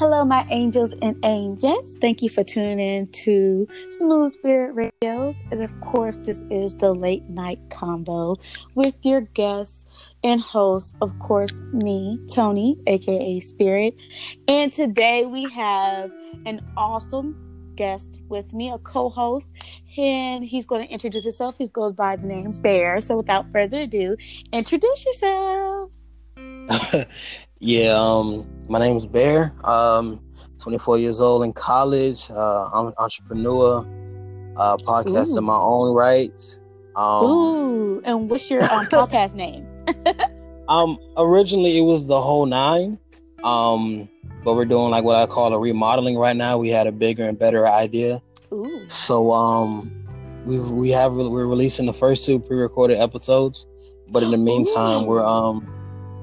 Hello, my angels and angels. Thank you for tuning in to Smooth Spirit Radios. And of course, this is the late night combo with your guests and host, of course, me, Tony, aka Spirit. And today we have an awesome guest with me, a co host, and he's going to introduce himself. He goes by the name Bear. So without further ado, introduce yourself. yeah, um, my name is Bear. Um, 24 years old in college. Uh, I'm an entrepreneur, uh, podcast Ooh. in my own right. Um, Ooh, and what's your um, podcast name? um, originally it was the whole nine. Um, but we're doing like what I call a remodeling right now. We had a bigger and better idea. Ooh. So um, we we have we're releasing the first two pre-recorded episodes, but in the meantime, Ooh. we're um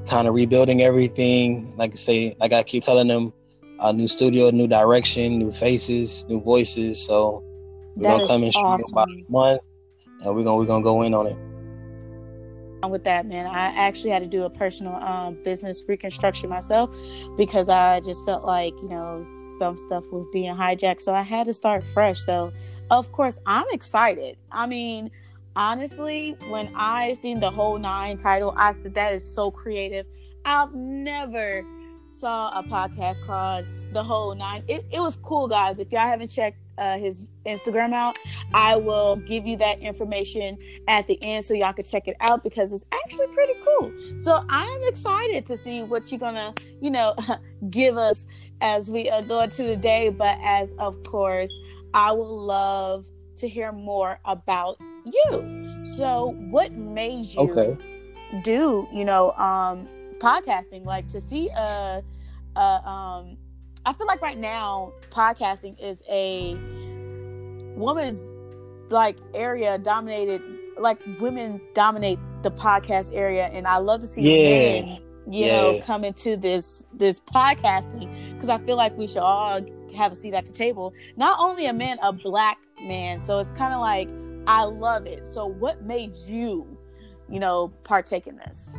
kind of rebuilding everything. Like I say, like I keep telling them, a new studio, new direction, new faces, new voices. So we're that gonna come in awesome. about one, and we're gonna we're gonna go in on it. With that, man, I actually had to do a personal um, business reconstruction myself because I just felt like you know some stuff was being hijacked, so I had to start fresh. So, of course, I'm excited. I mean, honestly, when I seen the whole nine title, I said that is so creative. I've never saw a podcast called The Whole Nine. It, it was cool, guys. If y'all haven't checked uh, his Instagram out, I will give you that information at the end so y'all can check it out because it's actually pretty cool. So I'm excited to see what you're gonna, you know, give us as we uh, go into the day. But as of course, I will love to hear more about you. So, what made you okay. do, you know, um, podcasting? Like to see a, a um, I feel like right now podcasting is a woman's like area dominated. Like women dominate the podcast area, and I love to see yeah. men, you yeah. know, come into this this podcasting because I feel like we should all have a seat at the table. Not only a man, a black man. So it's kind of like I love it. So what made you, you know, partake in this?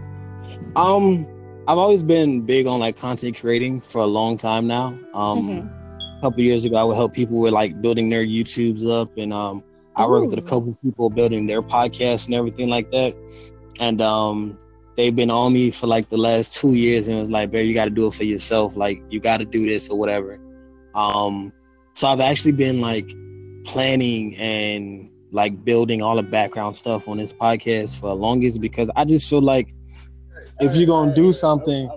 Um, I've always been big on like content creating for a long time now. Um, mm-hmm. a couple years ago, I would help people with like building their YouTubes up, and um, I Ooh. worked with a couple people building their podcasts and everything like that. And um, they've been on me for like the last two years, and it was like, "Bear, you got to do it for yourself. Like, you got to do this or whatever." Um, so I've actually been like planning and like building all the background stuff on this podcast for the longest because I just feel like if you're gonna do something,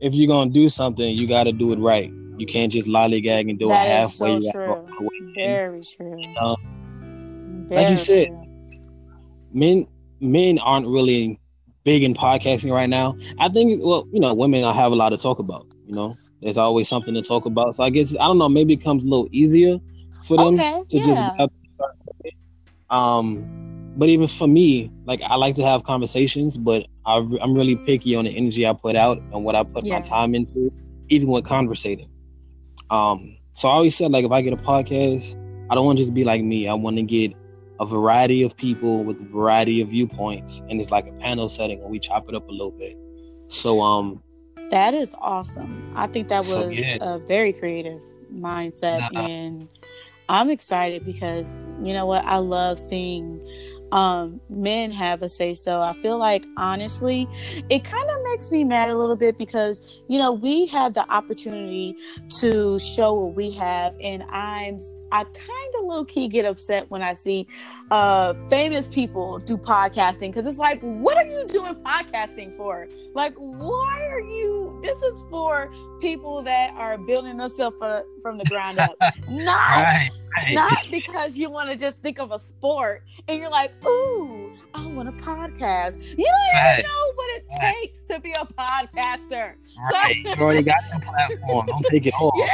if you're gonna do something, you got to do it right. You can't just lollygag and do that it halfway. So true. Very true. Um, Very like you said, true. men men aren't really big in podcasting right now. I think well, you know, women I have a lot to talk about. You know, there's always something to talk about. So I guess I don't know. Maybe it comes a little easier for them okay, to yeah. just um, but even for me, like I like to have conversations, but I, am really picky on the energy I put out and what I put yeah. my time into, even with conversating. Um, so I always said like if I get a podcast, I don't want to just be like me. I want to get a variety of people with a variety of viewpoints, and it's like a panel setting, and we chop it up a little bit. So um, that is awesome. I think that was so, yeah. a very creative mindset nah. and I'm excited because you know what? I love seeing um, men have a say so. I feel like honestly, it kind of makes me mad a little bit because you know we have the opportunity to show what we have, and I'm I kind of low key get upset when I see uh, famous people do podcasting because it's like, what are you doing podcasting for? Like, why are you? This is for people that are building themselves from the ground up, not right, right. not because you want to just think of a sport and you're like, ooh, I want a podcast. You don't right. even know what it takes to be a podcaster. Right. you already got the platform. Don't take it off. Yeah.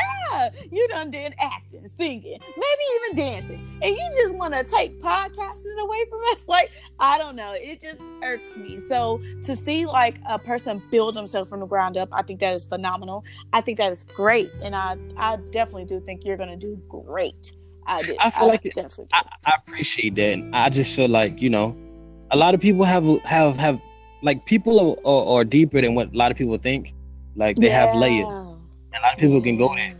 You done did acting, singing, maybe even dancing. And you just want to take podcasting away from us? Like, I don't know. It just irks me. So to see like a person build themselves from the ground up, I think that is phenomenal. I think that is great. And I I definitely do think you're gonna do great. I do. I feel I like definitely I, I appreciate that. I just feel like, you know, a lot of people have have have like people are, are, are deeper than what a lot of people think like they yeah. have layers and a lot of people can go there.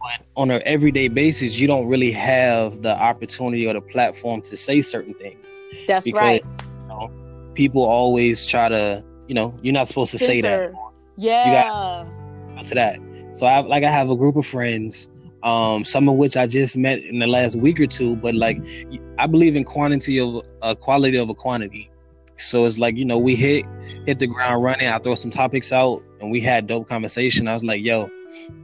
But on an everyday basis, you don't really have the opportunity or the platform to say certain things. That's because, right. You know, people always try to, you know, you're not supposed to say that. Yeah. You got to that. So I like I have a group of friends, um, some of which I just met in the last week or two. But like, I believe in quantity of a uh, quality of a quantity. So it's like you know we hit hit the ground running. I throw some topics out, and we had dope conversation. I was like, yo,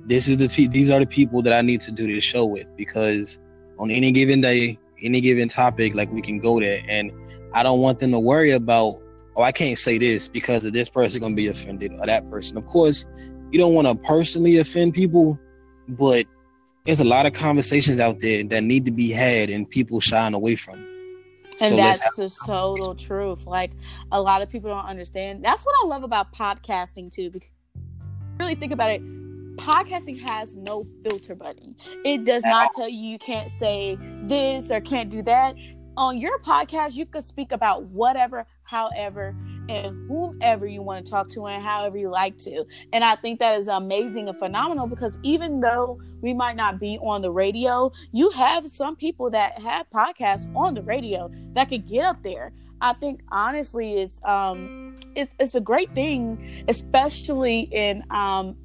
this is the these are the people that I need to do this show with because on any given day, any given topic, like we can go there, and I don't want them to worry about oh I can't say this because of this person gonna be offended or that person. Of course, you don't want to personally offend people, but there's a lot of conversations out there that need to be had and people shying away from. And so that's the total truth. Like a lot of people don't understand. That's what I love about podcasting too. Because really think about it, podcasting has no filter button. It does not tell you you can't say this or can't do that. On your podcast, you could speak about whatever, however, and whomever you want to talk to and however you like to. And I think that is amazing and phenomenal because even though we might not be on the radio, you have some people that have podcasts on the radio that could get up there. I think honestly it's um it's it's a great thing, especially in um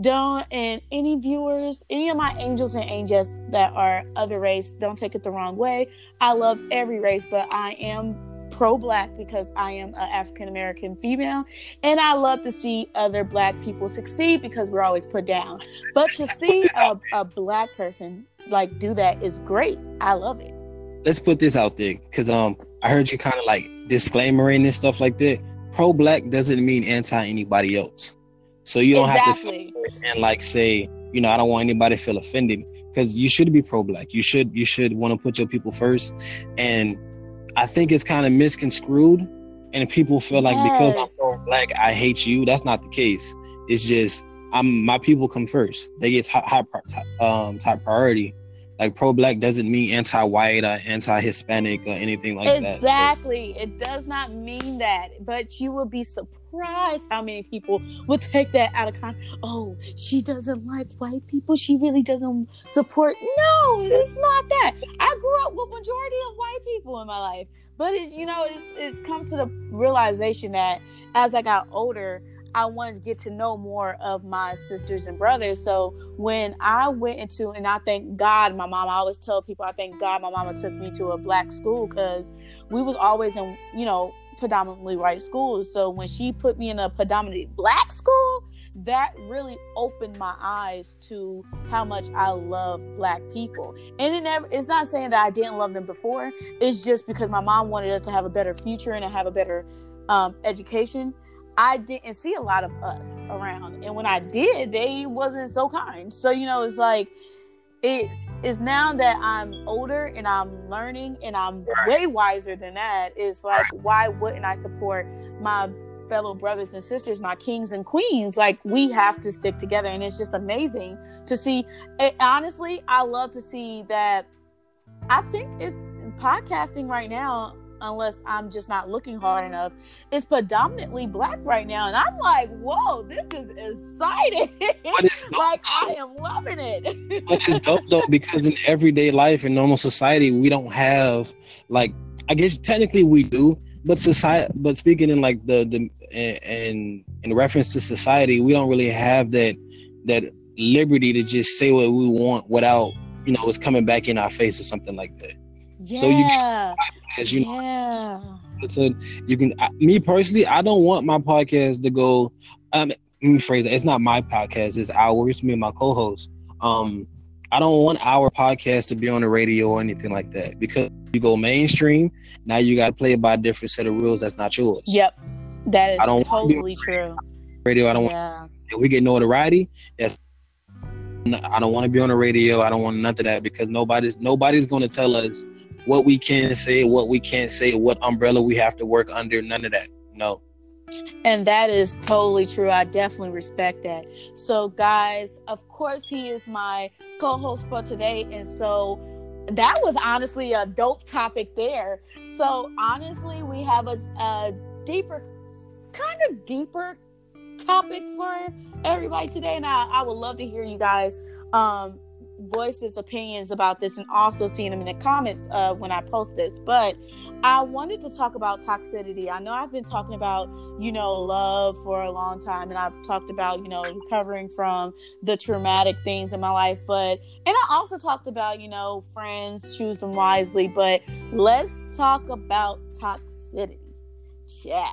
don't and any viewers any of my angels and angels that are other race don't take it the wrong way i love every race but i am pro-black because I am an African American female, and I love to see other black people succeed because we're always put down. But to see a, a black person like do that is great. I love it. Let's put this out there because um I heard you kind of like disclaimering and stuff like that. Pro-black doesn't mean anti anybody else, so you don't exactly. have to and like say you know I don't want anybody to feel offended because you should be pro-black. You should you should want to put your people first and I think it's kind of misconstrued, and people feel like yes. because I'm so black, I hate you. That's not the case. It's just I'm my people come first. They get high, high um, top priority. Like pro black doesn't mean anti white or anti Hispanic or anything like exactly. that. Exactly. So. It does not mean that. But you will be surprised how many people will take that out of context. Oh, she doesn't like white people. She really doesn't support. No, it's not that. I grew up with majority of white people in my life. But it's you know, it's it's come to the realization that as I got older, I wanted to get to know more of my sisters and brothers. So when I went into, and I thank God, my mom, I always tell people, I thank God my mama took me to a black school because we was always in, you know, predominantly white schools. So when she put me in a predominantly black school, that really opened my eyes to how much I love black people. And it never it's not saying that I didn't love them before. It's just because my mom wanted us to have a better future and to have a better um, education I didn't see a lot of us around. And when I did, they wasn't so kind. So, you know, it's like it's it's now that I'm older and I'm learning and I'm way wiser than that, is like why wouldn't I support my fellow brothers and sisters, my kings and queens? Like we have to stick together and it's just amazing to see it, honestly, I love to see that I think it's podcasting right now unless I'm just not looking hard enough, is predominantly black right now. And I'm like, whoa, this is exciting. like I am loving it. but it's dope though, because in everyday life in normal society, we don't have like I guess technically we do, but society but speaking in like the the and in reference to society, we don't really have that that liberty to just say what we want without, you know, it's coming back in our face or something like that. Yeah. So you as you yeah. know. It's a you can me personally, I don't want my podcast to go. Um, let me phrase it. It's not my podcast. It's ours. Me and my co-host. Um, I don't want our podcast to be on the radio or anything like that because you go mainstream. Now you got to play by a different set of rules. That's not yours. Yep, that is I don't totally true. Radio. I don't yeah. want. If we get notoriety, yes. I don't want to be on the radio. I don't want none of that because nobody's nobody's going to tell us what we can say, what we can't say, what umbrella we have to work under. None of that. No. And that is totally true. I definitely respect that. So, guys, of course, he is my co host for today. And so, that was honestly a dope topic there. So, honestly, we have a, a deeper, kind of deeper topic for everybody today, and I, I would love to hear you guys um, voice its opinions about this and also seeing them in the comments uh, when I post this. But I wanted to talk about toxicity. I know I've been talking about, you know, love for a long time, and I've talked about, you know, recovering from the traumatic things in my life. But, and I also talked about, you know, friends, choose them wisely. But let's talk about toxicity. Yeah.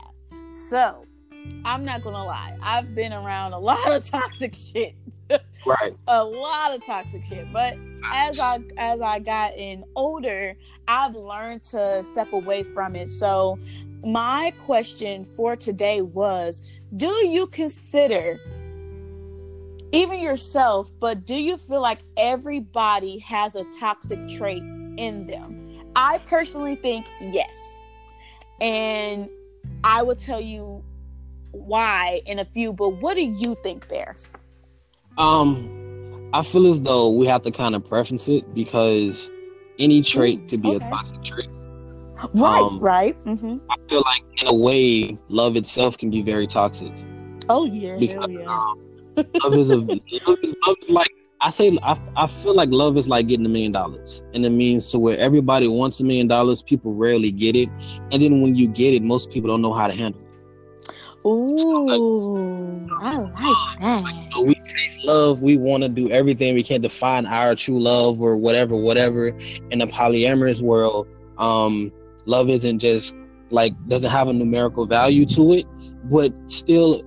So, I'm not gonna lie. I've been around a lot of toxic shit. right. A lot of toxic shit. But as I as I gotten older, I've learned to step away from it. So my question for today was do you consider even yourself, but do you feel like everybody has a toxic trait in them? I personally think yes. And I will tell you why in a few, but what do you think there? Um, I feel as though we have to kind of preference it because any trait could be okay. a toxic trait. Right, um, right. Mm-hmm. I feel like in a way, love itself can be very toxic. Oh yeah, because, yeah. Um, love is a love is, love is like I say. I, I feel like love is like getting a million dollars, and it means to where everybody wants a million dollars. People rarely get it, and then when you get it, most people don't know how to handle it. Ooh, I like that. Like, you know, we taste love. We want to do everything we can to find our true love or whatever, whatever. In the polyamorous world, um, love isn't just like doesn't have a numerical value to it, but still,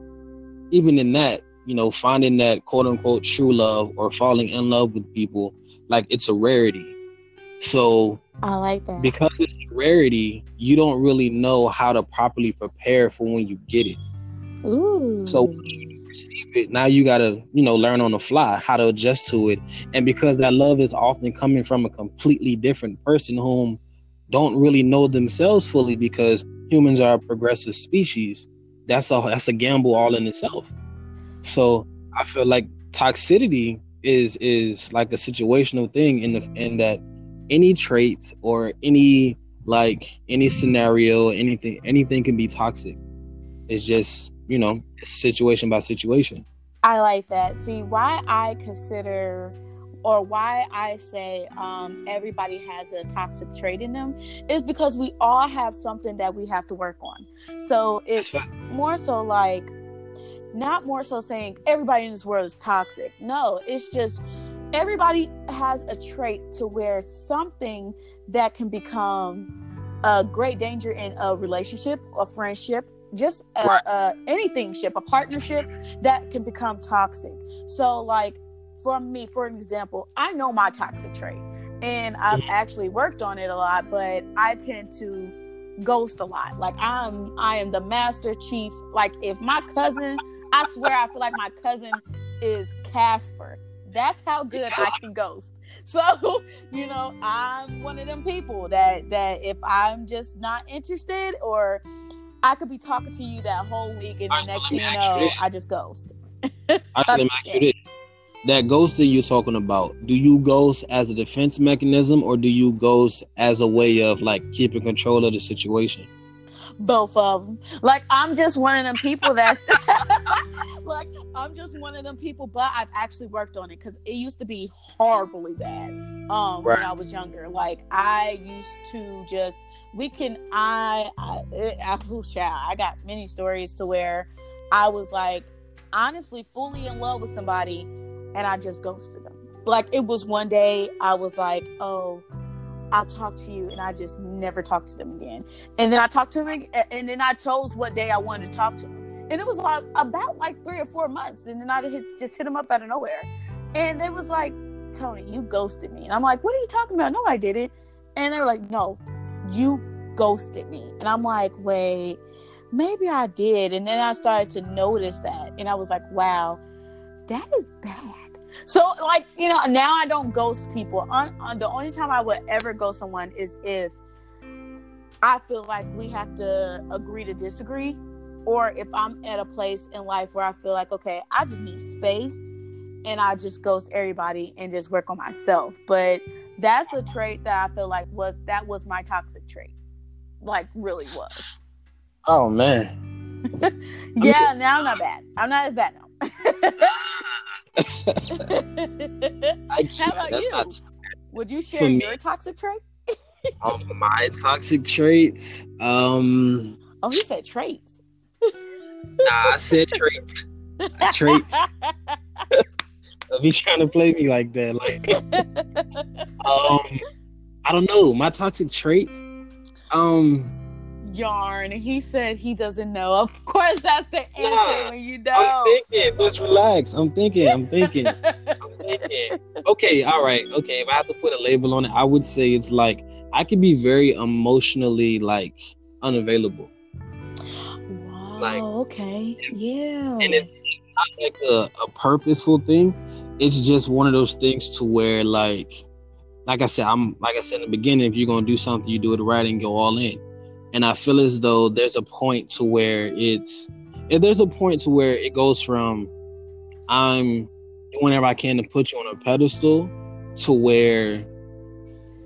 even in that, you know, finding that quote unquote true love or falling in love with people, like it's a rarity. So I like that. Because it's a rarity, you don't really know how to properly prepare for when you get it. Ooh. So you receive it, now you gotta, you know, learn on the fly how to adjust to it. And because that love is often coming from a completely different person whom don't really know themselves fully because humans are a progressive species, that's a that's a gamble all in itself. So I feel like toxicity is is like a situational thing in the in that any traits or any like any scenario, anything anything can be toxic. It's just, you know, situation by situation. I like that. See, why I consider or why I say um, everybody has a toxic trait in them is because we all have something that we have to work on. So it's more so like, not more so saying everybody in this world is toxic. No, it's just everybody has a trait to where something that can become a great danger in a relationship, a friendship, just a, a anything ship, a partnership that can become toxic. So, like for me, for an example, I know my toxic trait, and I've mm-hmm. actually worked on it a lot, but I tend to ghost a lot. Like I'm, I am the master chief. Like if my cousin, I swear, I feel like my cousin is Casper that's how good I can ghost. So, you know, I'm one of them people that that if I'm just not interested or I could be talking to you that whole week and the next thing you know, I just ghost. Actually, you That ghosting you're talking about, do you ghost as a defense mechanism or do you ghost as a way of like keeping control of the situation? Both of them. Like I'm just one of them people that's like I'm just one of them people, but I've actually worked on it because it used to be horribly bad um right. when I was younger. Like I used to just we can I I, I, I got many stories to where I was like honestly fully in love with somebody and I just ghosted them. Like it was one day I was like, oh I'll talk to you, and I just never talked to them again. And then I talked to them, and then I chose what day I wanted to talk to them, and it was like about like three or four months, and then I just hit them up out of nowhere, and they was like, Tony, you ghosted me, and I'm like, what are you talking about? No, I didn't, and they were like, no, you ghosted me, and I'm like, wait, maybe I did, and then I started to notice that, and I was like, wow, that is bad so, like, you know, now I don't ghost people. On, on, uh, the only time I would ever ghost someone is if I feel like we have to agree to disagree, or if I'm at a place in life where I feel like, okay, I just need space and I just ghost everybody and just work on myself. But that's a trait that I feel like was that was my toxic trait. Like really was. Oh man. yeah, now I'm not bad. I'm not as bad now. Ah! How about you? Not, Would you share your toxic trait? um, my toxic traits. Um. Oh, he said traits. nah, I said traits. traits. If he's trying to play me like that, like, um, I don't know. My toxic traits. Um, yarn. He said he doesn't know. Of course, that's the answer nah, when you don't. I'm thinking. Just relax. I'm thinking. I'm thinking. I'm thinking. Okay. All right. Okay. If I have to put a label on it, I would say it's like I can be very emotionally like unavailable. Wow. Like, okay. Yeah. And it's, it's not like a, a purposeful thing. It's just one of those things to where like like I said, I'm like I said in the beginning, if you're gonna do something, you do it right and go all in. And I feel as though there's a point to where it's there's a point to where it goes from I'm doing whatever I can to put you on a pedestal to where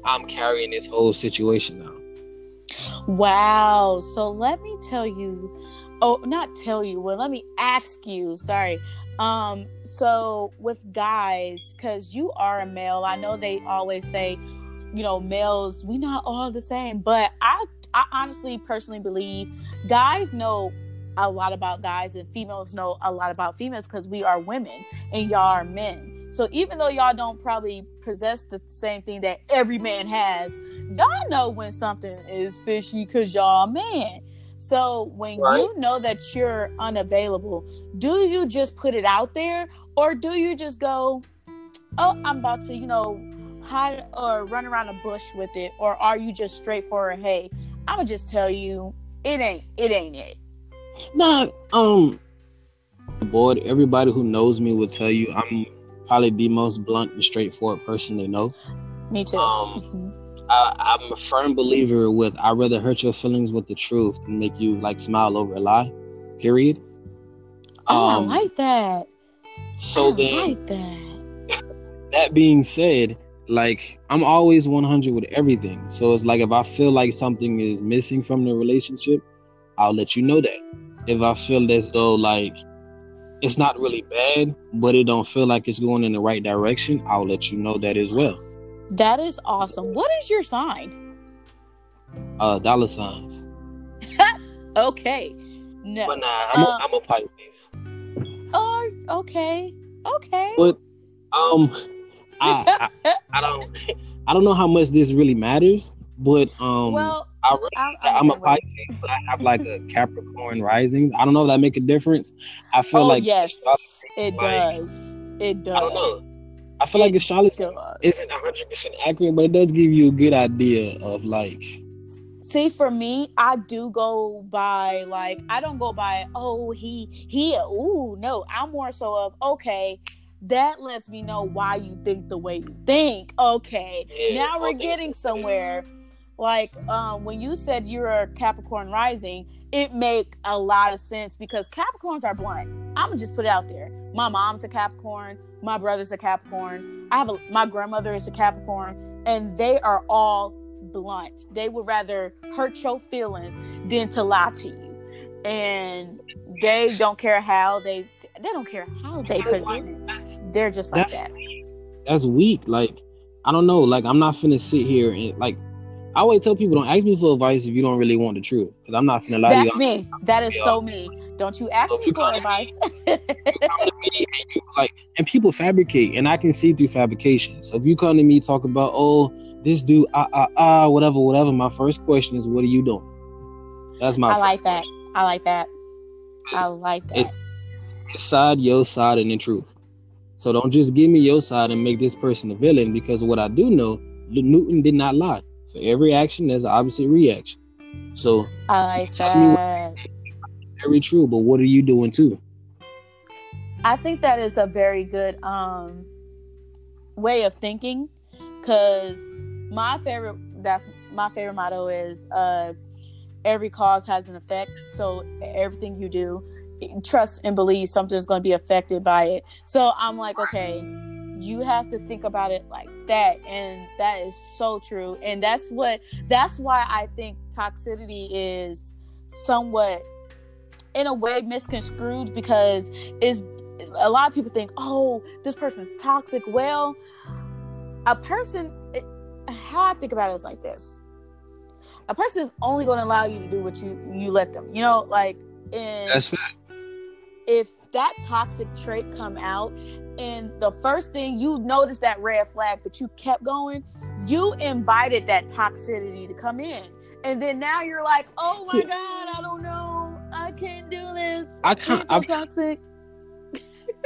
I'm carrying this whole situation now. Wow. So let me tell you, oh, not tell you, well, let me ask you, sorry. Um, so with guys, because you are a male, I know they always say, you know, males, we not all the same, but I I honestly personally believe guys know a lot about guys and females know a lot about females because we are women and y'all are men. So even though y'all don't probably possess the same thing that every man has, y'all know when something is fishy because y'all man. So when right. you know that you're unavailable, do you just put it out there or do you just go, oh, I'm about to, you know, hide or run around a bush with it? Or are you just straight for straightforward, hey, I'm gonna just tell you, it ain't, it ain't it. Nah, um, board, everybody who knows me will tell you I'm probably the most blunt and straightforward person they know. Me too. Um, mm-hmm I, am a firm believer with I'd rather hurt your feelings with the truth than make you like smile over a lie. Period. Oh, um, I like that. So I then, like that. that being said, like I'm always 100 with everything. So it's like if I feel like something is missing from the relationship, I'll let you know that. If I feel as though like it's not really bad, but it don't feel like it's going in the right direction, I'll let you know that as well. That is awesome. What is your sign? Uh, dollar signs. okay. No. But nah, I'm, um, a, I'm a Pisces. Oh, okay. Okay. But um, I, I, I don't I don't know how much this really matters, but um, well, I really, I'm, I'm a Pisces, but I have like a Capricorn rising. I don't know if that make a difference. I feel oh, like yes, it like, does. It does. I don't know. I feel like astrology isn't 100 percent accurate, but it does give you a good idea of like. See, for me, I do go by like I don't go by oh he he ooh no I'm more so of okay that lets me know why you think the way you think. Okay, yeah, now we're getting somewhere. Like um, when you said you're a Capricorn rising, it make a lot of sense because Capricorns are blunt. I'm gonna just put it out there. My mom's a Capricorn. My brother's a Capricorn. I have a, my grandmother is a Capricorn, and they are all blunt. They would rather hurt your feelings than to lie to you, and they don't care how they they don't care how they present it. They're just like that. That's weak. Like I don't know. Like I'm not finna sit here and like I always tell people don't ask me for advice if you don't really want the truth. Because I'm not finna lie That's to you. That's me. That is so me. Don't you ask so me for advice. Me, and you, like, and people fabricate, and I can see through fabrication. So if you come to me talk about, oh, this dude, ah, ah, ah, whatever, whatever. My first question is, what are you doing? That's my. I like that. Question. I like that. I like that. It's, it's side, your side, and the truth. So don't just give me your side and make this person a villain because what I do know, Newton did not lie. For every action, there's an opposite reaction. So I like that. Very true, but what are you doing too? I think that is a very good um way of thinking because my favorite that's my favorite motto is uh every cause has an effect so everything you do trust and believe something's going to be affected by it so i'm like okay you have to think about it like that and that is so true and that's what that's why i think toxicity is somewhat in a way misconstrued because is a lot of people think, oh, this person's toxic. Well, a person, it, how I think about it is like this: a person is only going to allow you to do what you you let them. You know, like in That's right. If that toxic trait come out and the first thing you notice that red flag but you kept going you invited that toxicity to come in. And then now you're like oh my god i don't know. I can't do this. I can't so I've- toxic.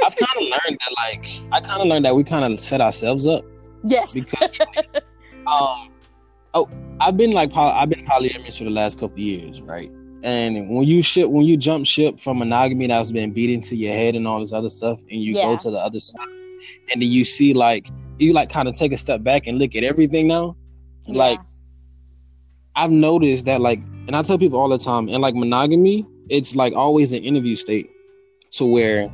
I've kind of learned that, like, I kind of learned that we kind of set ourselves up yes. because, um, oh, I've been like, poly- I've been polyamorous for the last couple of years, right? And when you ship, when you jump ship from monogamy that's been beat into your head and all this other stuff, and you go to the other side, and then you see like you like kind of take a step back and look at everything now, like I've noticed that like, and I tell people all the time, and like monogamy, it's like always an interview state, to where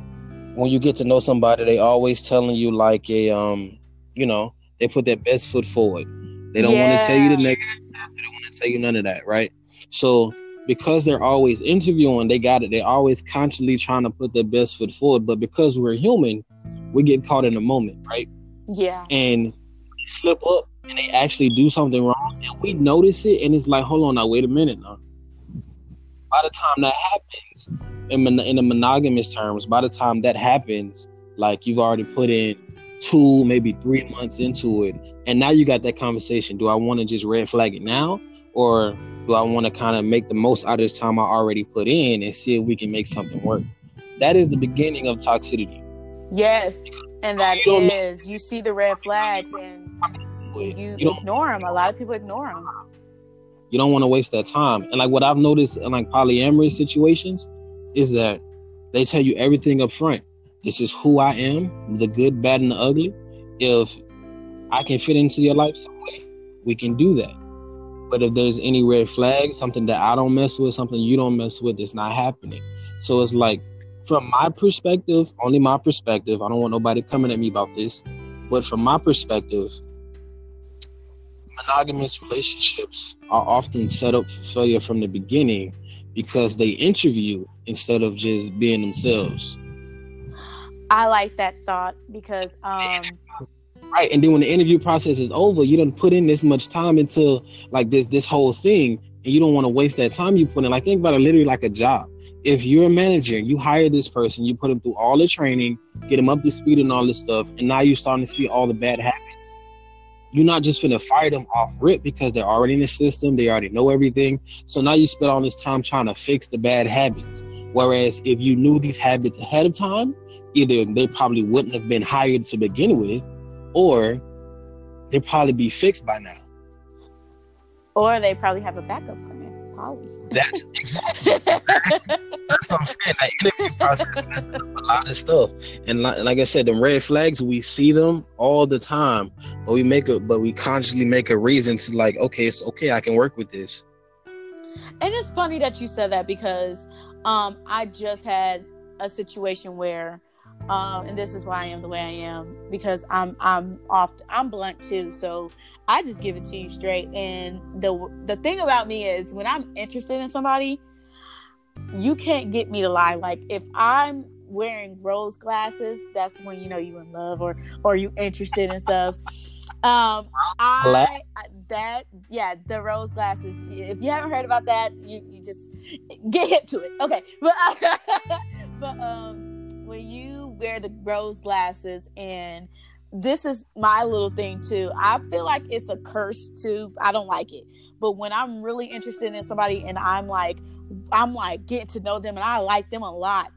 when you get to know somebody, they always telling you like a um, you know, they put their best foot forward. They don't want to tell you the negative. They don't want to tell you none of that, right? So because they're always interviewing, they got it. They're always constantly trying to put their best foot forward. But because we're human, we get caught in the moment, right? yeah and slip up and they actually do something wrong and we notice it and it's like hold on now wait a minute now by the time that happens in, mon- in the monogamous terms by the time that happens like you've already put in two maybe three months into it and now you got that conversation do i want to just red flag it now or do i want to kind of make the most out of this time i already put in and see if we can make something work that is the beginning of toxicity yes and that You is you see the red flags and you, you ignore them a lot of people ignore them you don't want to waste that time. And like what I've noticed in like polyamorous situations is that they tell you everything up front. This is who I am, the good, bad, and the ugly. If I can fit into your life some way, we can do that. But if there's any red flags, something that I don't mess with, something you don't mess with, it's not happening. So it's like, from my perspective, only my perspective, I don't want nobody coming at me about this, but from my perspective, monogamous relationships are often set up for failure from the beginning because they interview instead of just being themselves. i like that thought because um Right. And then when the interview process is over, you don't put in this much time into like this this whole thing. And you don't want to waste that time you put in. Like think about it literally like a job. If you're a manager, you hire this person, you put them through all the training, get them up to speed and all this stuff, and now you're starting to see all the bad habits. You're not just gonna fire them off rip because they're already in the system, they already know everything. So now you spend all this time trying to fix the bad habits. Whereas if you knew these habits ahead of time, either they probably wouldn't have been hired to begin with, or they'd probably be fixed by now. or they probably have a backup plan Polly. That's exactly that's what I'm saying. That interview process messes up a lot of stuff. And like, like I said, the red flags we see them all the time, but we make a but we consciously make a reason to like, okay, it's okay, I can work with this. And it's funny that you said that because um, I just had a situation where, um, and this is why I am the way I am because I'm I'm off I'm blunt too, so I just give it to you straight. And the the thing about me is when I'm interested in somebody, you can't get me to lie. Like if I'm wearing rose glasses, that's when you know you in love or or you interested in stuff. Um, I that yeah, the rose glasses. If you haven't heard about that, you you just get hip to it. Okay, but but um, when you wear the rose glasses and this is my little thing too. I feel like it's a curse too. I don't like it. But when I'm really interested in somebody and I'm like I'm like getting to know them and I like them a lot,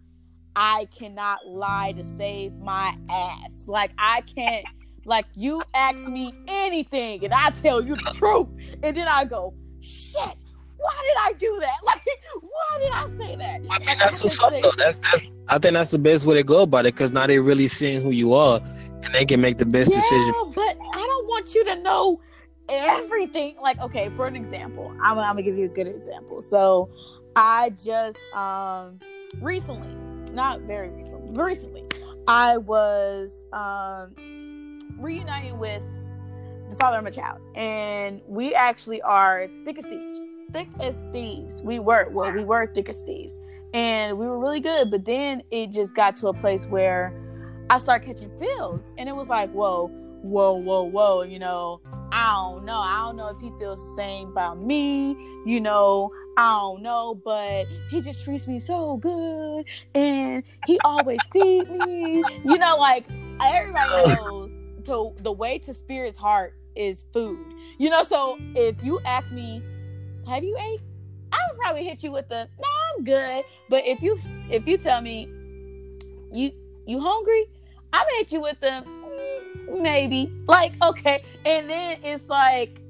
I cannot lie to save my ass. Like I can't like you ask me anything and I tell you the truth. And then I go, shit, why did I do that? Like why did I say that? I mean, that's I what's up though. That's, that's I think that's the best way to go about it because now they're really seeing who you are and they can make the best yeah, decision. but I don't want you to know everything. Like, okay, for an example, I'm, I'm gonna give you a good example. So, I just um recently, not very recently, but recently, I was um reuniting with the father of my child, and we actually are thick as thieves. Thick as thieves. We were well, we were thick as thieves, and we were really good. But then it just got to a place where I started catching feels, and it was like, whoa, whoa, whoa, whoa. You know, I don't know. I don't know if he feels the same about me. You know, I don't know, but he just treats me so good, and he always feed me. You know, like everybody knows to the way to spirit's heart is food. You know, so if you ask me, have you ate? I would probably hit you with the no, I'm good. But if you if you tell me you you hungry, I'm gonna hit you with the mm, maybe. Like, okay. And then it's like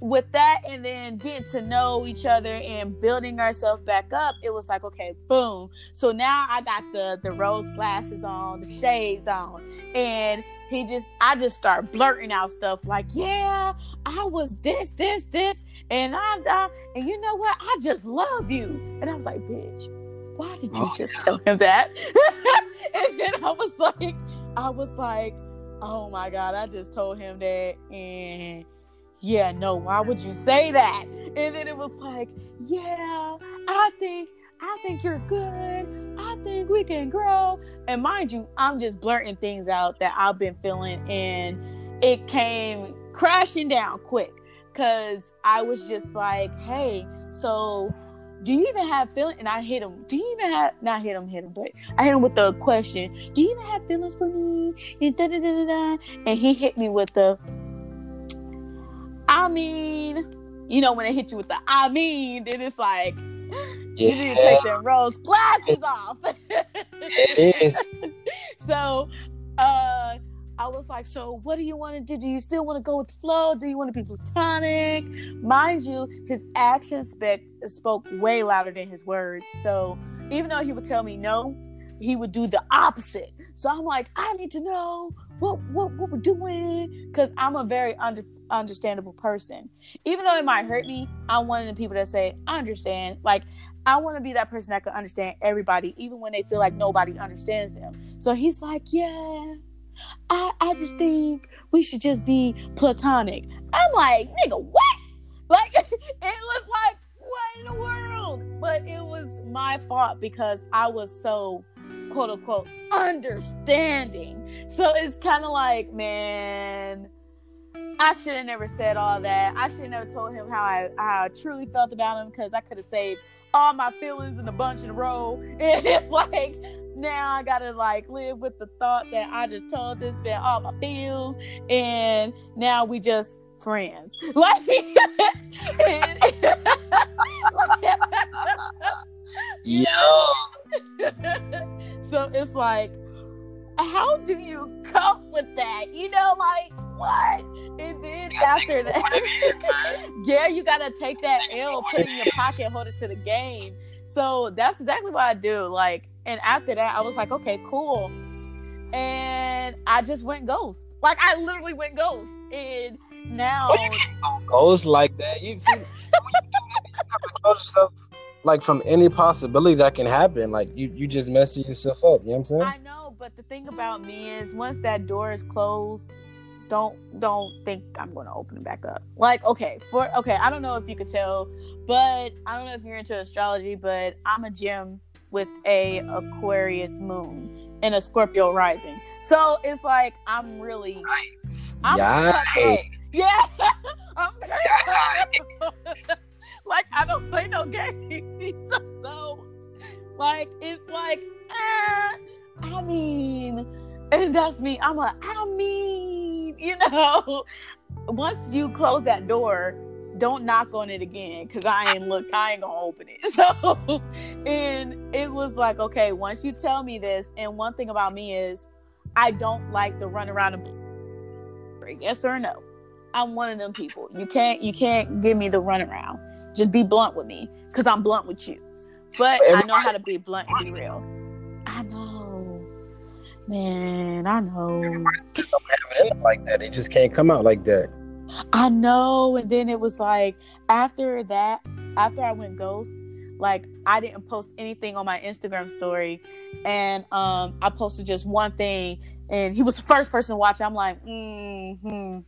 with that and then getting to know each other and building ourselves back up, it was like, okay, boom. So now I got the the rose glasses on, the shades on, and he just I just start blurting out stuff like, yeah, I was this, this, this, and I, I and you know what? I just love you. And I was like, bitch, why did you oh, just tell him that? and then I was like, I was like, oh my god, I just told him that, and yeah, no, why would you say that? And then it was like, yeah, I think I think you're good. I think we can grow. And mind you, I'm just blurting things out that I've been feeling, and it came crashing down quick because I was just like, hey, so do you even have feelings? And I hit him. Do you even have not hit him, hit him, but I hit him with the question, do you even have feelings for me? And da da da da da. And he hit me with the I mean, you know, when they hit you with the I mean, then it's like yeah. You need to take them rose glasses off. it is. so I was like, so what do you want to do? Do you still want to go with the flow? Do you want to be platonic? Mind you, his actions spoke spoke way louder than his words. So even though he would tell me no, he would do the opposite. So I'm like, I need to know what what, what we're doing because I'm a very under, understandable person. Even though it might hurt me, I'm one of the people that say, I understand. Like I want to be that person that can understand everybody, even when they feel like nobody understands them. So he's like, Yeah, I, I just think we should just be platonic. I'm like, nigga, what? Like, it was like, what in the world? But it was my fault because I was so quote unquote understanding. So it's kind of like, man, I should have never said all that. I should have never told him how I how I truly felt about him because I could have saved all my feelings in a bunch in a row. And it's like now I gotta like live with the thought that I just told this man all my feels, and now we just friends. Like, and, yo. so it's like, how do you cope with that? You know, like what? And then after that, yeah, you gotta take that L, put it in your pocket, hold it to the game. So that's exactly what I do. Like, and after that, I was like, okay, cool. And I just went ghost. Like I literally went ghost. And now well, you can't go ghost like that. You see, you have to control yourself like from any possibility that can happen. Like you, you just messing yourself up. You know what I'm saying? I know, but the thing about me is once that door is closed, don't don't think I'm gonna open it back up. Like, okay, for okay, I don't know if you could tell, but I don't know if you're into astrology, but I'm a gem with a Aquarius moon and a Scorpio rising. So it's like I'm really nice. I'm yeah. Yeah. I'm like I don't play no games. so, so like it's like ah, I mean and that's me. I'm like, I mean, you know, once you close that door, don't knock on it again because I ain't look, I ain't gonna open it. So, and it was like, okay, once you tell me this, and one thing about me is I don't like the run around and yes or no. I'm one of them people. You can't you can't give me the runaround. Just be blunt with me because I'm blunt with you. But I know how to be blunt and be real. I know, man. I know. like that. It just can't come out like that. I know. And then it was like after that, after I went ghost, like I didn't post anything on my Instagram story, and um, I posted just one thing, and he was the first person to watch. I'm like, hmm,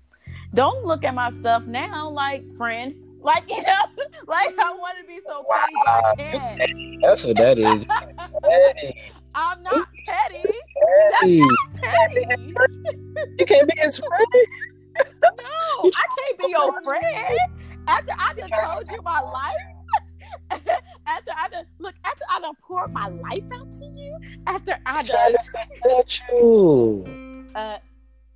don't look at my stuff now, like friend. Like you know, like I want to be so petty, but I can't. That's what that is. I'm not petty. Petty. That's not petty. You can't be his friend. No, I can't be your friend. After I just told you my life. after I done look, after I done poured my life out to you, after I done to you. uh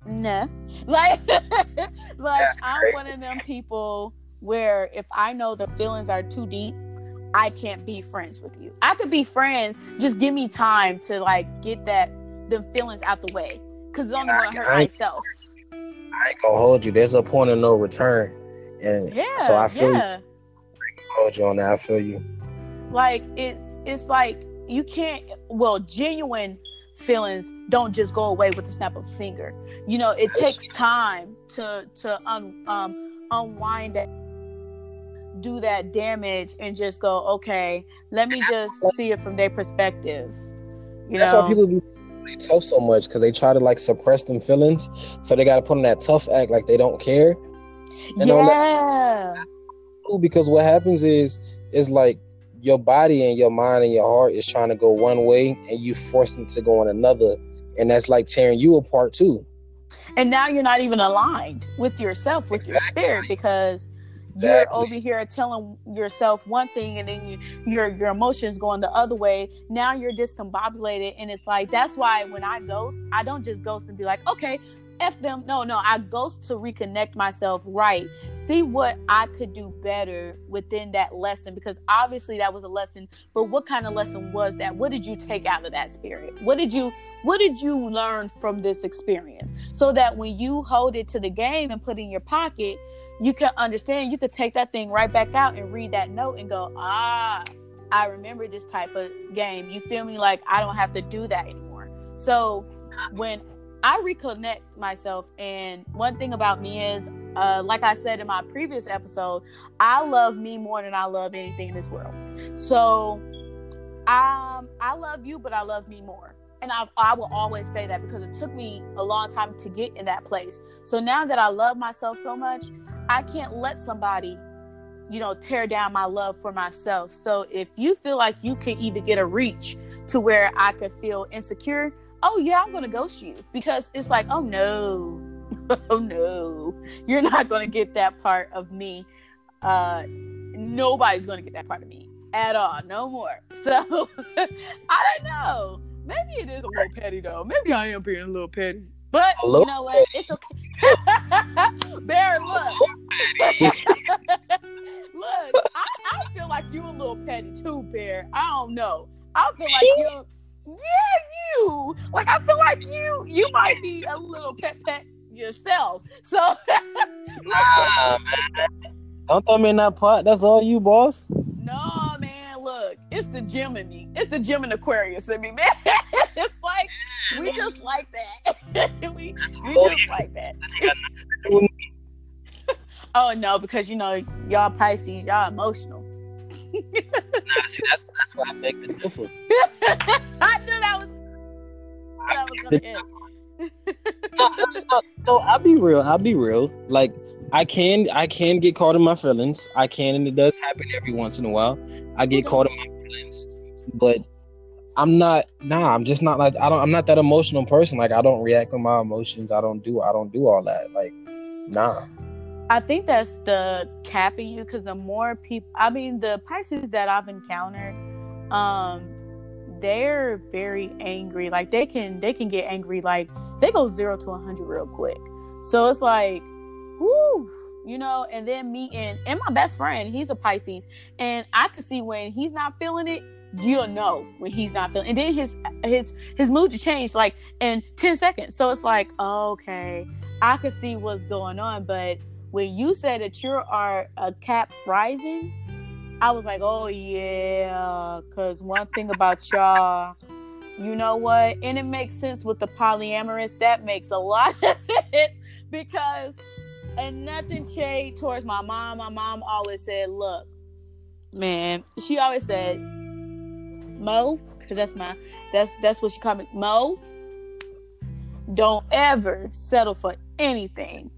no. Like like That's I'm one of them people where if I know the feelings are too deep, I can't be friends with you. I could be friends, just give me time to like get that the feelings out the way. Cause it's only gonna hurt myself. I ain't gonna hold you. There's a point of no return, and Yeah. so I feel yeah. you. hold you on that. I feel you. like it's it's like you can't well genuine feelings don't just go away with the snap of a finger you know it takes time to to un, um unwind that do that damage and just go okay let me just see it from their perspective you That's know why people be really tough so much because they try to like suppress them feelings, so they gotta put on that tough act like they don't care. and don't let- Because what happens is is like your body and your mind and your heart is trying to go one way, and you force them to go in another, and that's like tearing you apart too. and now you're not even aligned with yourself with your spirit because you're over here telling yourself one thing and then you, your your emotions going the other way. Now you're discombobulated and it's like that's why when i ghost i don't just ghost and be like okay f them. No no i ghost to reconnect myself right. See what i could do better within that lesson because obviously that was a lesson but what kind of lesson was that? What did you take out of that spirit? What did you what did you learn from this experience? So that when you hold it to the game and put it in your pocket you can understand you could take that thing right back out and read that note and go ah i remember this type of game. You feel me? Like i don't have to do that anymore. So when i reconnect myself and one thing about me is uh, like i said in my previous episode i love me more than i love anything in this world. So um i love you but i love me more. And I, I will always say that because it took me a long time to get in that place. So now that i love myself so much I can't let somebody, you know, tear down my love for myself. So if you feel like you can even get a reach to where I could feel insecure, oh yeah, I'm gonna ghost you because it's like, oh no, oh no, you're not gonna get that part of me. Uh, nobody's gonna get that part of me at all, no more. So I don't know. Maybe it is a little petty though. Maybe I am being a little petty. But you know what? It's okay. Bear, look. Look, I, I feel like you a little petty too, Bear. I don't know. I feel like you Yeah, you. Like I feel like you you might be a little pet pet yourself. So Nah, man. Don't throw me in that pot. That's all you, boss. no man, look, it's the Gemini me. It's the Gemini Aquarius in me, man. it's like we just like that. we we just like that. Oh no, because you know y'all Pisces, y'all emotional. Nah, see, that's that's why I make the difference. I knew that was that was gonna hit. no, no, no, no, I'll be real. I'll be real. Like I can, I can get caught in my feelings. I can, and it does happen every once in a while. I get mm-hmm. caught in my feelings, but I'm not. Nah, I'm just not like I don't. I'm not that emotional person. Like I don't react with my emotions. I don't do. I don't do all that. Like, nah. I think that's the capping you because the more people, I mean, the Pisces that I've encountered, um, they're very angry. Like they can, they can get angry. Like they go zero to a hundred real quick. So it's like, whoo, you know. And then me and and my best friend, he's a Pisces, and I can see when he's not feeling it. You'll know when he's not feeling, and then his his his mood to change like in ten seconds. So it's like, okay, I could see what's going on, but when you said that you are a cap rising, I was like, oh yeah, because one thing about y'all, you know what? And it makes sense with the polyamorous. That makes a lot of sense because, and nothing shade towards my mom. My mom always said, look, man, she always said, Mo, because that's my, that's that's what she called me, Mo. Don't ever settle for anything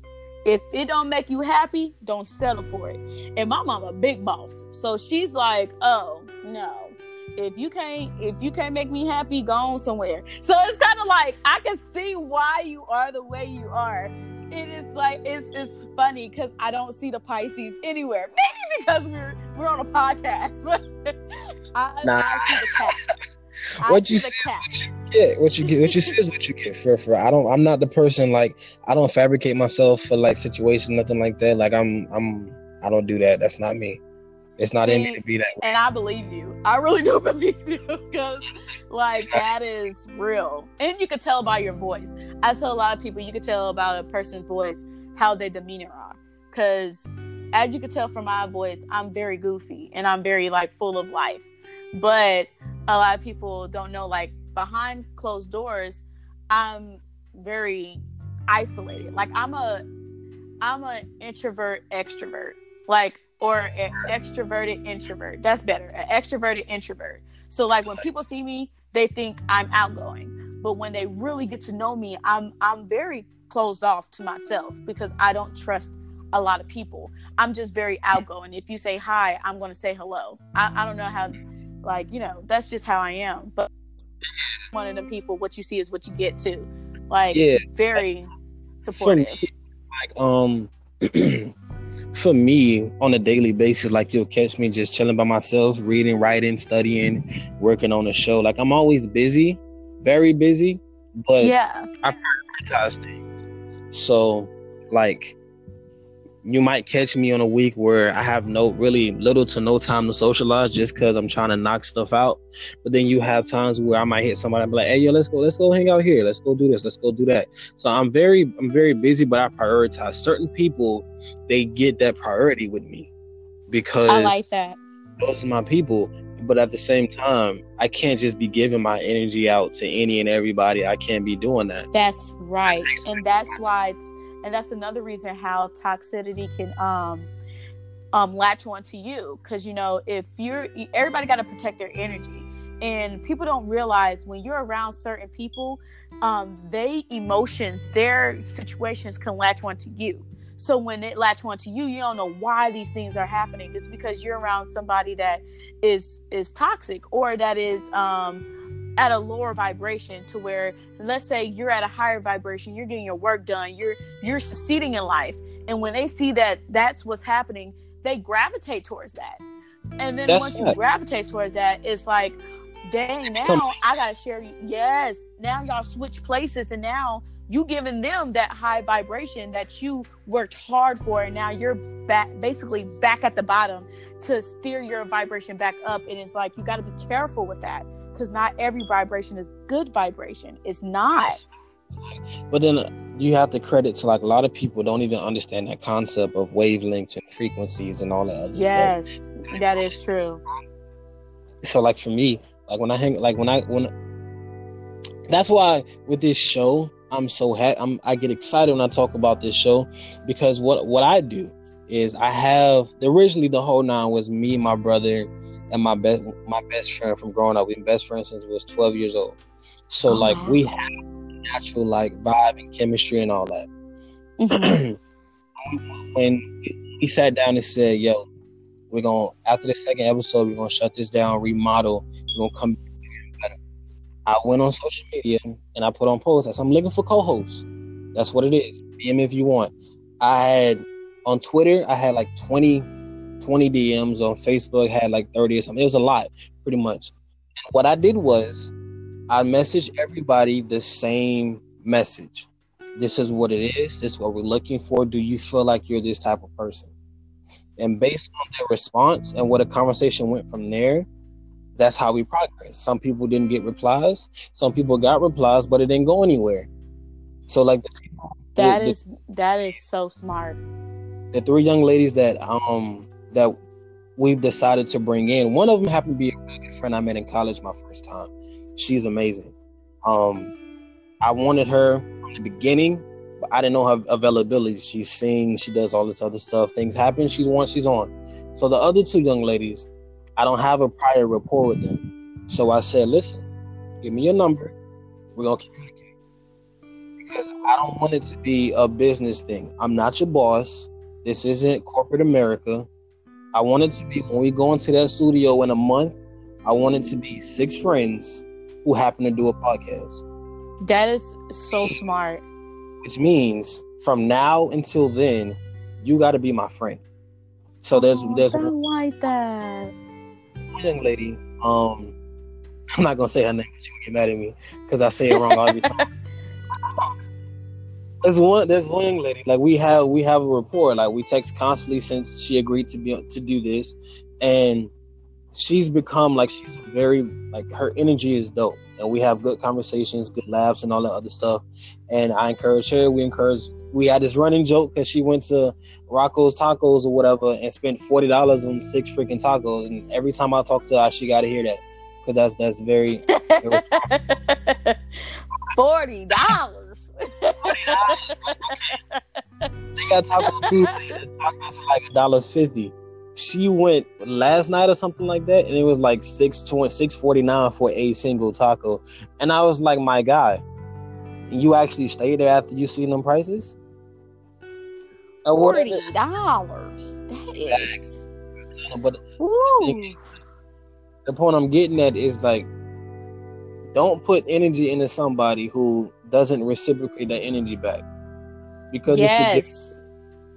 if it don't make you happy, don't settle for it. And my mom a big boss, so she's like, oh no, if you can't if you can't make me happy, go on somewhere. So it's kind of like I can see why you are the way you are. It is like it's it's funny because I don't see the Pisces anywhere. Maybe because we're we're on a podcast, but I, nah. I see the cat. What you see, what you get, what you get, what you see is what you get. For for I don't, I'm not the person like I don't fabricate myself for like situations, nothing like that. Like I'm, I'm, I don't do that. That's not me. It's not see, in me to be that. Way. And I believe you. I really do believe you because like that is real, and you could tell by your voice. I tell a lot of people you could tell about a person's voice how their demeanor are, because as you can tell from my voice, I'm very goofy and I'm very like full of life. But a lot of people don't know like behind closed doors i'm very isolated. Like i'm a i'm an introvert extrovert like or an extroverted introvert. That's better an extroverted introvert. So like when people see me they think i'm outgoing. But when they really get to know me i'm i'm very closed off to myself because i don't trust a lot of people. I'm just very outgoing. If you say hi i'm going to say hello. I, I don't know how like, you know, that's just how I am. But one of the people, what you see is what you get too. Like, yeah. very supportive. Like, um, for me, on a daily basis, like you'll catch me just chilling by myself, reading, writing, studying, working on a show. Like I'm always busy, very busy, but yeah, I prioritize things. So, like, you might catch me on a week where I have no really little to no time to socialize just because I'm trying to knock stuff out. But then you have times where I might hit somebody and be like, hey yo, let's go, let's go hang out here, let's go do this, let's go do that. So I'm very I'm very busy, but I prioritize certain people, they get that priority with me because I like that. Those are my people. But at the same time, I can't just be giving my energy out to any and everybody. I can't be doing that. That's right. And that's why it's and that's another reason how toxicity can um um latch onto you. Because you know if you're everybody got to protect their energy. And people don't realize when you're around certain people um they emotions their situations can latch onto you. So when it latch onto you you don't know why these things are happening. It's because you're around somebody that is is toxic or that is um at a lower vibration to where let's say you're at a higher vibration you're getting your work done you're you're succeeding in life. And when they see that that's what's happening they gravitate towards that. And then that's once right. you gravitate towards that it's like dang now i gotta share yes now y'all switch places and now you giving them that high vibration that you worked hard for and now you're back basically back at the bottom to steer your vibration back up. And it's like you got to be careful with that because not every vibration is good vibration. It's not. But then you have to credit to like a lot of people don't even understand that concept of wavelengths and frequencies and all that other yes, stuff. Yes, that is true. So like for me, like when I hang, like when I when that's why with this show I'm so happy. I'm I get excited when I talk about this show because what what I do is I have originally the whole nine was me, my brother, and my best my best friend from growing up. We've been best friends since we was 12 years old. So oh, like we have natural like vibe and chemistry and all that. Mm-hmm. when he sat down and said, "Yo, we're gonna after the second episode, we're gonna shut this down, remodel, we're gonna come better." I went on social media and I put on posts. I said, "I'm looking for co-hosts." That's what it is. DM if you want. I had on Twitter, I had like 20 20 DMs on Facebook, had like 30 or something. It was a lot, pretty much. what I did was I messaged everybody the same message. This is what it is. This is what we're looking for. Do you feel like you're this type of person? And based on their response and what a conversation went from there, that's how we progress. Some people didn't get replies. Some people got replies, but it didn't go anywhere. So like the people, that the, is that is so smart. The three young ladies that um that we've decided to bring in. One of them happened to be a good friend I met in college my first time. She's amazing. Um, I wanted her from the beginning, but I didn't know her availability. She sings, she does all this other stuff. Things happen, she's on, she's on. So the other two young ladies, I don't have a prior rapport with them. So I said, listen, give me your number. We're gonna communicate. Because I don't want it to be a business thing. I'm not your boss. This isn't corporate America. I want it to be when we go into that studio in a month. I want it to be six friends who happen to do a podcast. That is so smart. Which means from now until then, you got to be my friend. So there's oh, there's I like that. young lady. Um, I'm not gonna say her name because she will get mad at me because I say it wrong all the time. There's one there's one young lady like we have we have a rapport like we text constantly since she agreed to be to do this, and she's become like she's very like her energy is dope and we have good conversations, good laughs, and all that other stuff. And I encourage her. We encourage. We had this running joke because she went to Rocco's Tacos or whatever and spent forty dollars on six freaking tacos. And every time I talk to her, she got to hear that because that's that's very. they got Taco Tuesday. Tacos for like a dollar fifty she went last night or something like that, and it was like six twenty six forty nine for a single taco, and I was like, my guy, you actually stayed there after you seen them prices? Forty dollars. That is. But the, the point I'm getting at is like, don't put energy into somebody who doesn't reciprocate that energy back, because yes. it's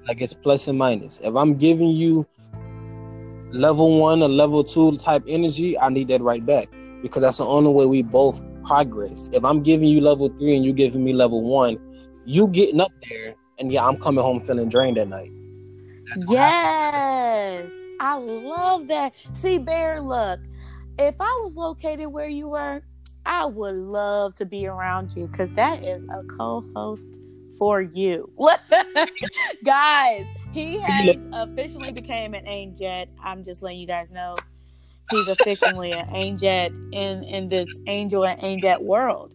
like it's plus and minus. If I'm giving you level one or level two type energy, I need that right back because that's the only way we both progress. If I'm giving you level three and you giving me level one, you getting up there, and yeah, I'm coming home feeling drained at night. Yes, I love that. See, Bear, look, if I was located where you were, I would love to be around you because that is a co-host for you. What guys, he has officially became an AIM I'm just letting you guys know. He's officially an AIM in in this angel and AIM world.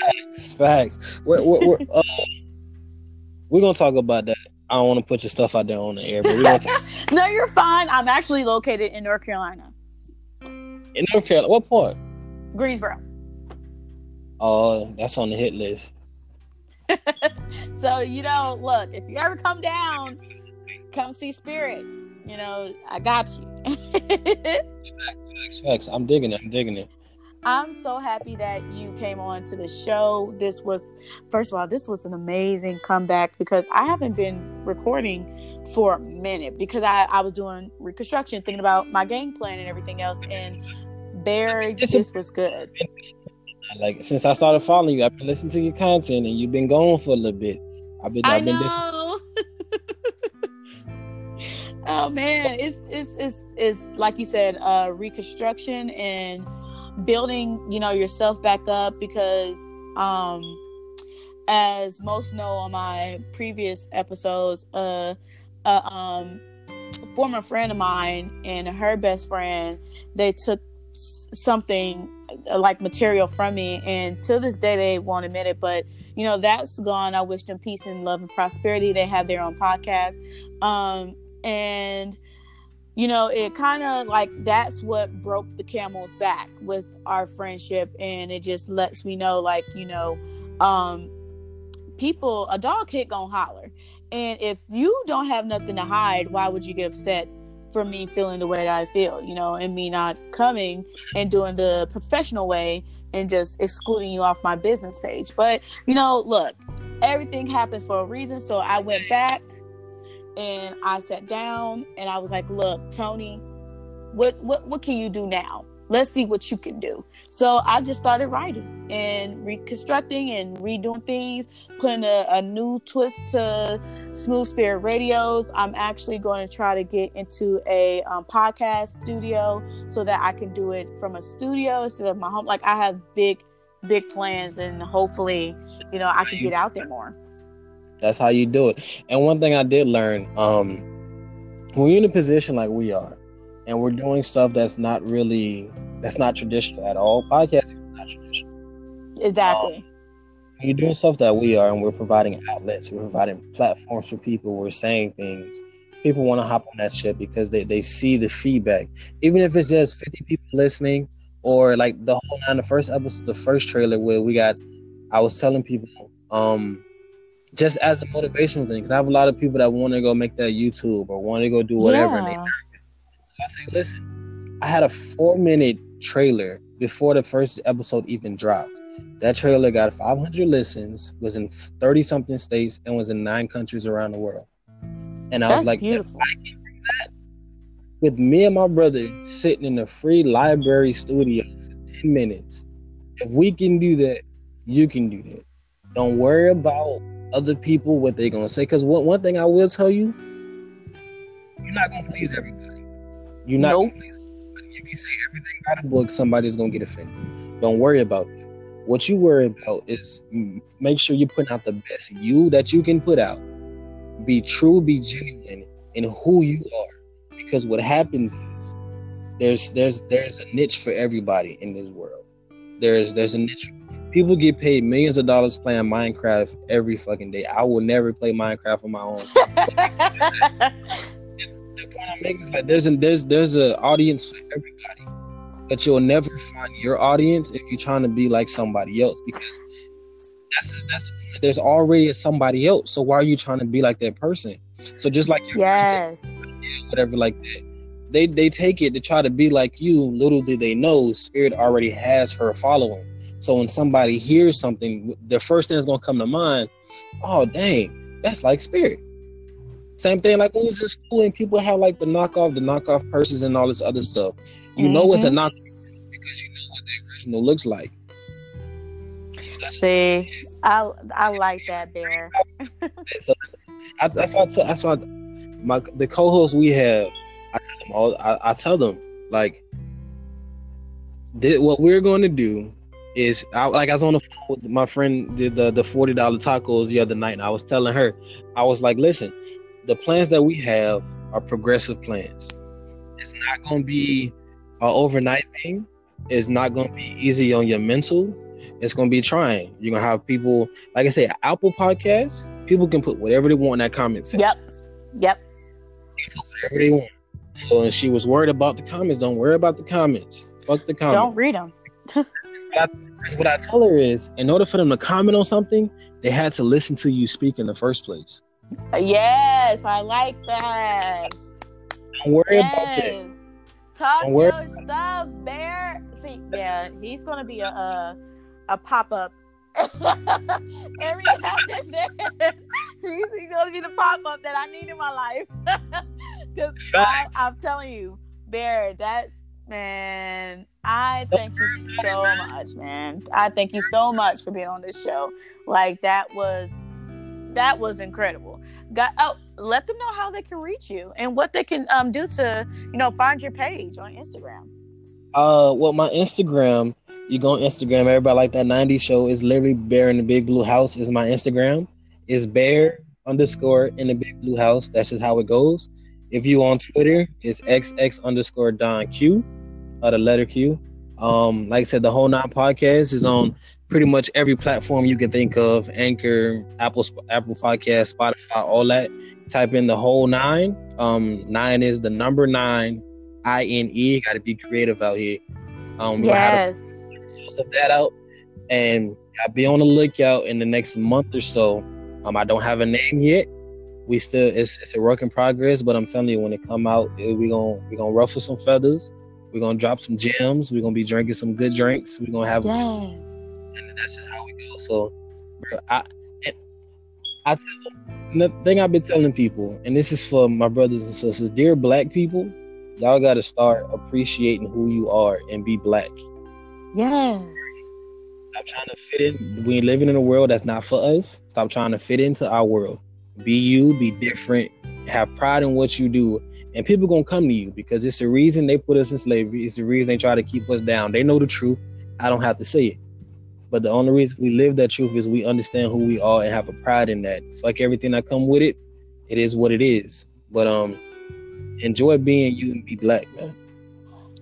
facts, facts. We're, we're, we're, uh, we're gonna talk about that. I don't want to put your stuff out there on the air, but we're talk. no, you're fine. I'm actually located in North Carolina. In North Carolina, what part? Greensboro. Oh, that's on the hit list. so you know, look, if you ever come down, come see Spirit. You know, I got you. facts, facts. I'm digging it. I'm digging it. I'm so happy that you came on to the show. This was, first of all, this was an amazing comeback because I haven't been recording for a minute because I, I was doing reconstruction, thinking about my game plan and everything else. And Bear, this was good. Like since I started following you, I've been listening to your content, and you've been going for a little bit. I've been, I've been listening. oh man, it's it's it's it's like you said, uh, reconstruction and building, you know, yourself back up because, um, as most know on my previous episodes, uh, uh um, former friend of mine and her best friend, they took something uh, like material from me and to this day they won't admit it but you know that's gone. I wish them peace and love and prosperity. They have their own podcast. Um and you know it kind of like that's what broke the camel's back with our friendship and it just lets me know like you know um people a dog hit gonna holler and if you don't have nothing to hide why would you get upset for me feeling the way that I feel, you know, and me not coming and doing the professional way and just excluding you off my business page. But, you know, look, everything happens for a reason. So I went back and I sat down and I was like, look, Tony, what what what can you do now? Let's see what you can do. So I just started writing and reconstructing and redoing things, putting a, a, new twist to Smooth Spirit Radios. I'm actually going to try to get into a um, podcast studio so that I can do it from a studio instead of my home. Like I have big, big plans, and hopefully, you know, I can get out there more. That's how you do it. And one thing I did learn, um, when you're in a position like we are, and we're doing stuff that's not really that's not traditional at all. Podcasting is not traditional. Exactly. Um, you're doing stuff that we are, and we're providing outlets, we're providing platforms for people. We're saying things. People want to hop on that shit because they, they see the feedback, even if it's just 50 people listening, or like the whole nine. The first episode, the first trailer where we got I was telling people, um, just as a motivational thing, because I have a lot of people that want to go make that YouTube or want to go do whatever. Yeah. And they, I say, listen, I had a four minute trailer before the first episode even dropped. That trailer got 500 listens, was in 30 something states, and was in nine countries around the world. And I That's was like, beautiful. with me and my brother sitting in a free library studio for 10 minutes, if we can do that, you can do that. Don't worry about other people, what they're going to say. Because one, one thing I will tell you, you're not going to please everybody. You're not nope. going to please everybody. If you say everything out of book, somebody's going to get offended. Don't worry about that. What you worry about is make sure you put out the best you that you can put out. Be true, be genuine in who you are. Because what happens is there's there's there's a niche for everybody in this world. There's there's a niche. People get paid millions of dollars playing Minecraft every fucking day. I will never play Minecraft on my own. the point I'm is like there's a, there's there's an audience for everybody but you'll never find your audience if you're trying to be like somebody else because that's that's there's already somebody else. So why are you trying to be like that person? So just like your yes. whatever like that. They they take it to try to be like you. Little did they know, Spirit already has her following. So when somebody hears something, the first thing that's gonna come to mind, oh dang, that's like Spirit. Same thing like when we was in school and people have like the knockoff, the knockoff purses and all this other stuff. You mm-hmm. know it's a mm-hmm. knockoff because you know what the original looks like. So See, I I like that, Bear. so I, that's why I that's why my the co-hosts we have. I tell them all. I, I tell them like, what we're going to do is I, like I was on the phone with my friend did the the forty dollar tacos the other night, and I was telling her I was like, listen, the plans that we have are progressive plans. It's not going to be an overnight thing. It's not going to be easy on your mental. It's going to be trying. You're going to have people, like I say, Apple Podcasts, people can put whatever they want in that comment section. Yep. Yep. whatever they want. So, and she was worried about the comments. Don't worry about the comments. Fuck the comments. Don't read them. Because what I tell her is, in order for them to comment on something, they had to listen to you speak in the first place. Yes, I like that. Don't worry yes. about it. Talk Don't your worry. stuff, Bear. See, yeah, he's gonna be a a, a pop up. Every now and then, he's, he's gonna be the pop up that I need in my life. Because I'm telling you, Bear, that's man. I thank you so much, man. I thank you so much for being on this show. Like that was that was incredible. Got oh, let them know how they can reach you and what they can um do to you know find your page on Instagram. Uh, well, my Instagram, you go on Instagram. Everybody like that '90s show is literally Bear in the Big Blue House is my Instagram. Is Bear underscore in the Big Blue House. That's just how it goes. If you on Twitter, it's XX underscore Don Q, uh, the letter Q. Um, like I said, the whole nine podcast is on pretty much every platform you can think of anchor apple apple podcast spotify all that. Type in the whole nine. Um nine is the number nine i-n-e gotta be creative out here. Um yes. of that out and i'll be on the lookout in the next month or so. Um i don't have a name yet. We still it's, it's a work in progress but i'm telling you when it come out we're gonna we're gonna ruffle some feathers. We're gonna drop some gems. We're gonna be drinking some good drinks. We're gonna have yes and that's just how we go. So, bro, I, I tell the thing I've been telling people, and this is for my brothers and sisters, dear Black people, y'all got to start appreciating who you are and be Black. Yes. Stop trying to fit in. We living in a world that's not for us. Stop trying to fit into our world. Be you. Be different. Have pride in what you do. And people gonna come to you because it's the reason they put us in slavery. It's the reason they try to keep us down. They know the truth. I don't have to say it. But the only reason we live that truth is we understand who we are and have a pride in that. It's like everything that come with it. It is what it is. But um, enjoy being you and be black, man.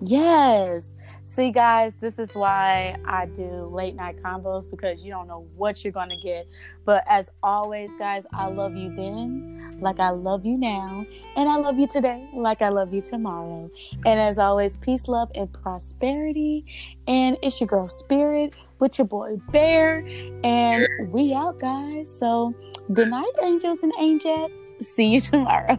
Yes. See, guys, this is why I do late night combos because you don't know what you're going to get. But as always, guys, I love you then. like I love you now, and I love you today like I love you tomorrow. And as always, peace, love, and prosperity. And it's your girl Spirit with your boy Bear, and we out, guys. So good night, angels and angels. See you tomorrow.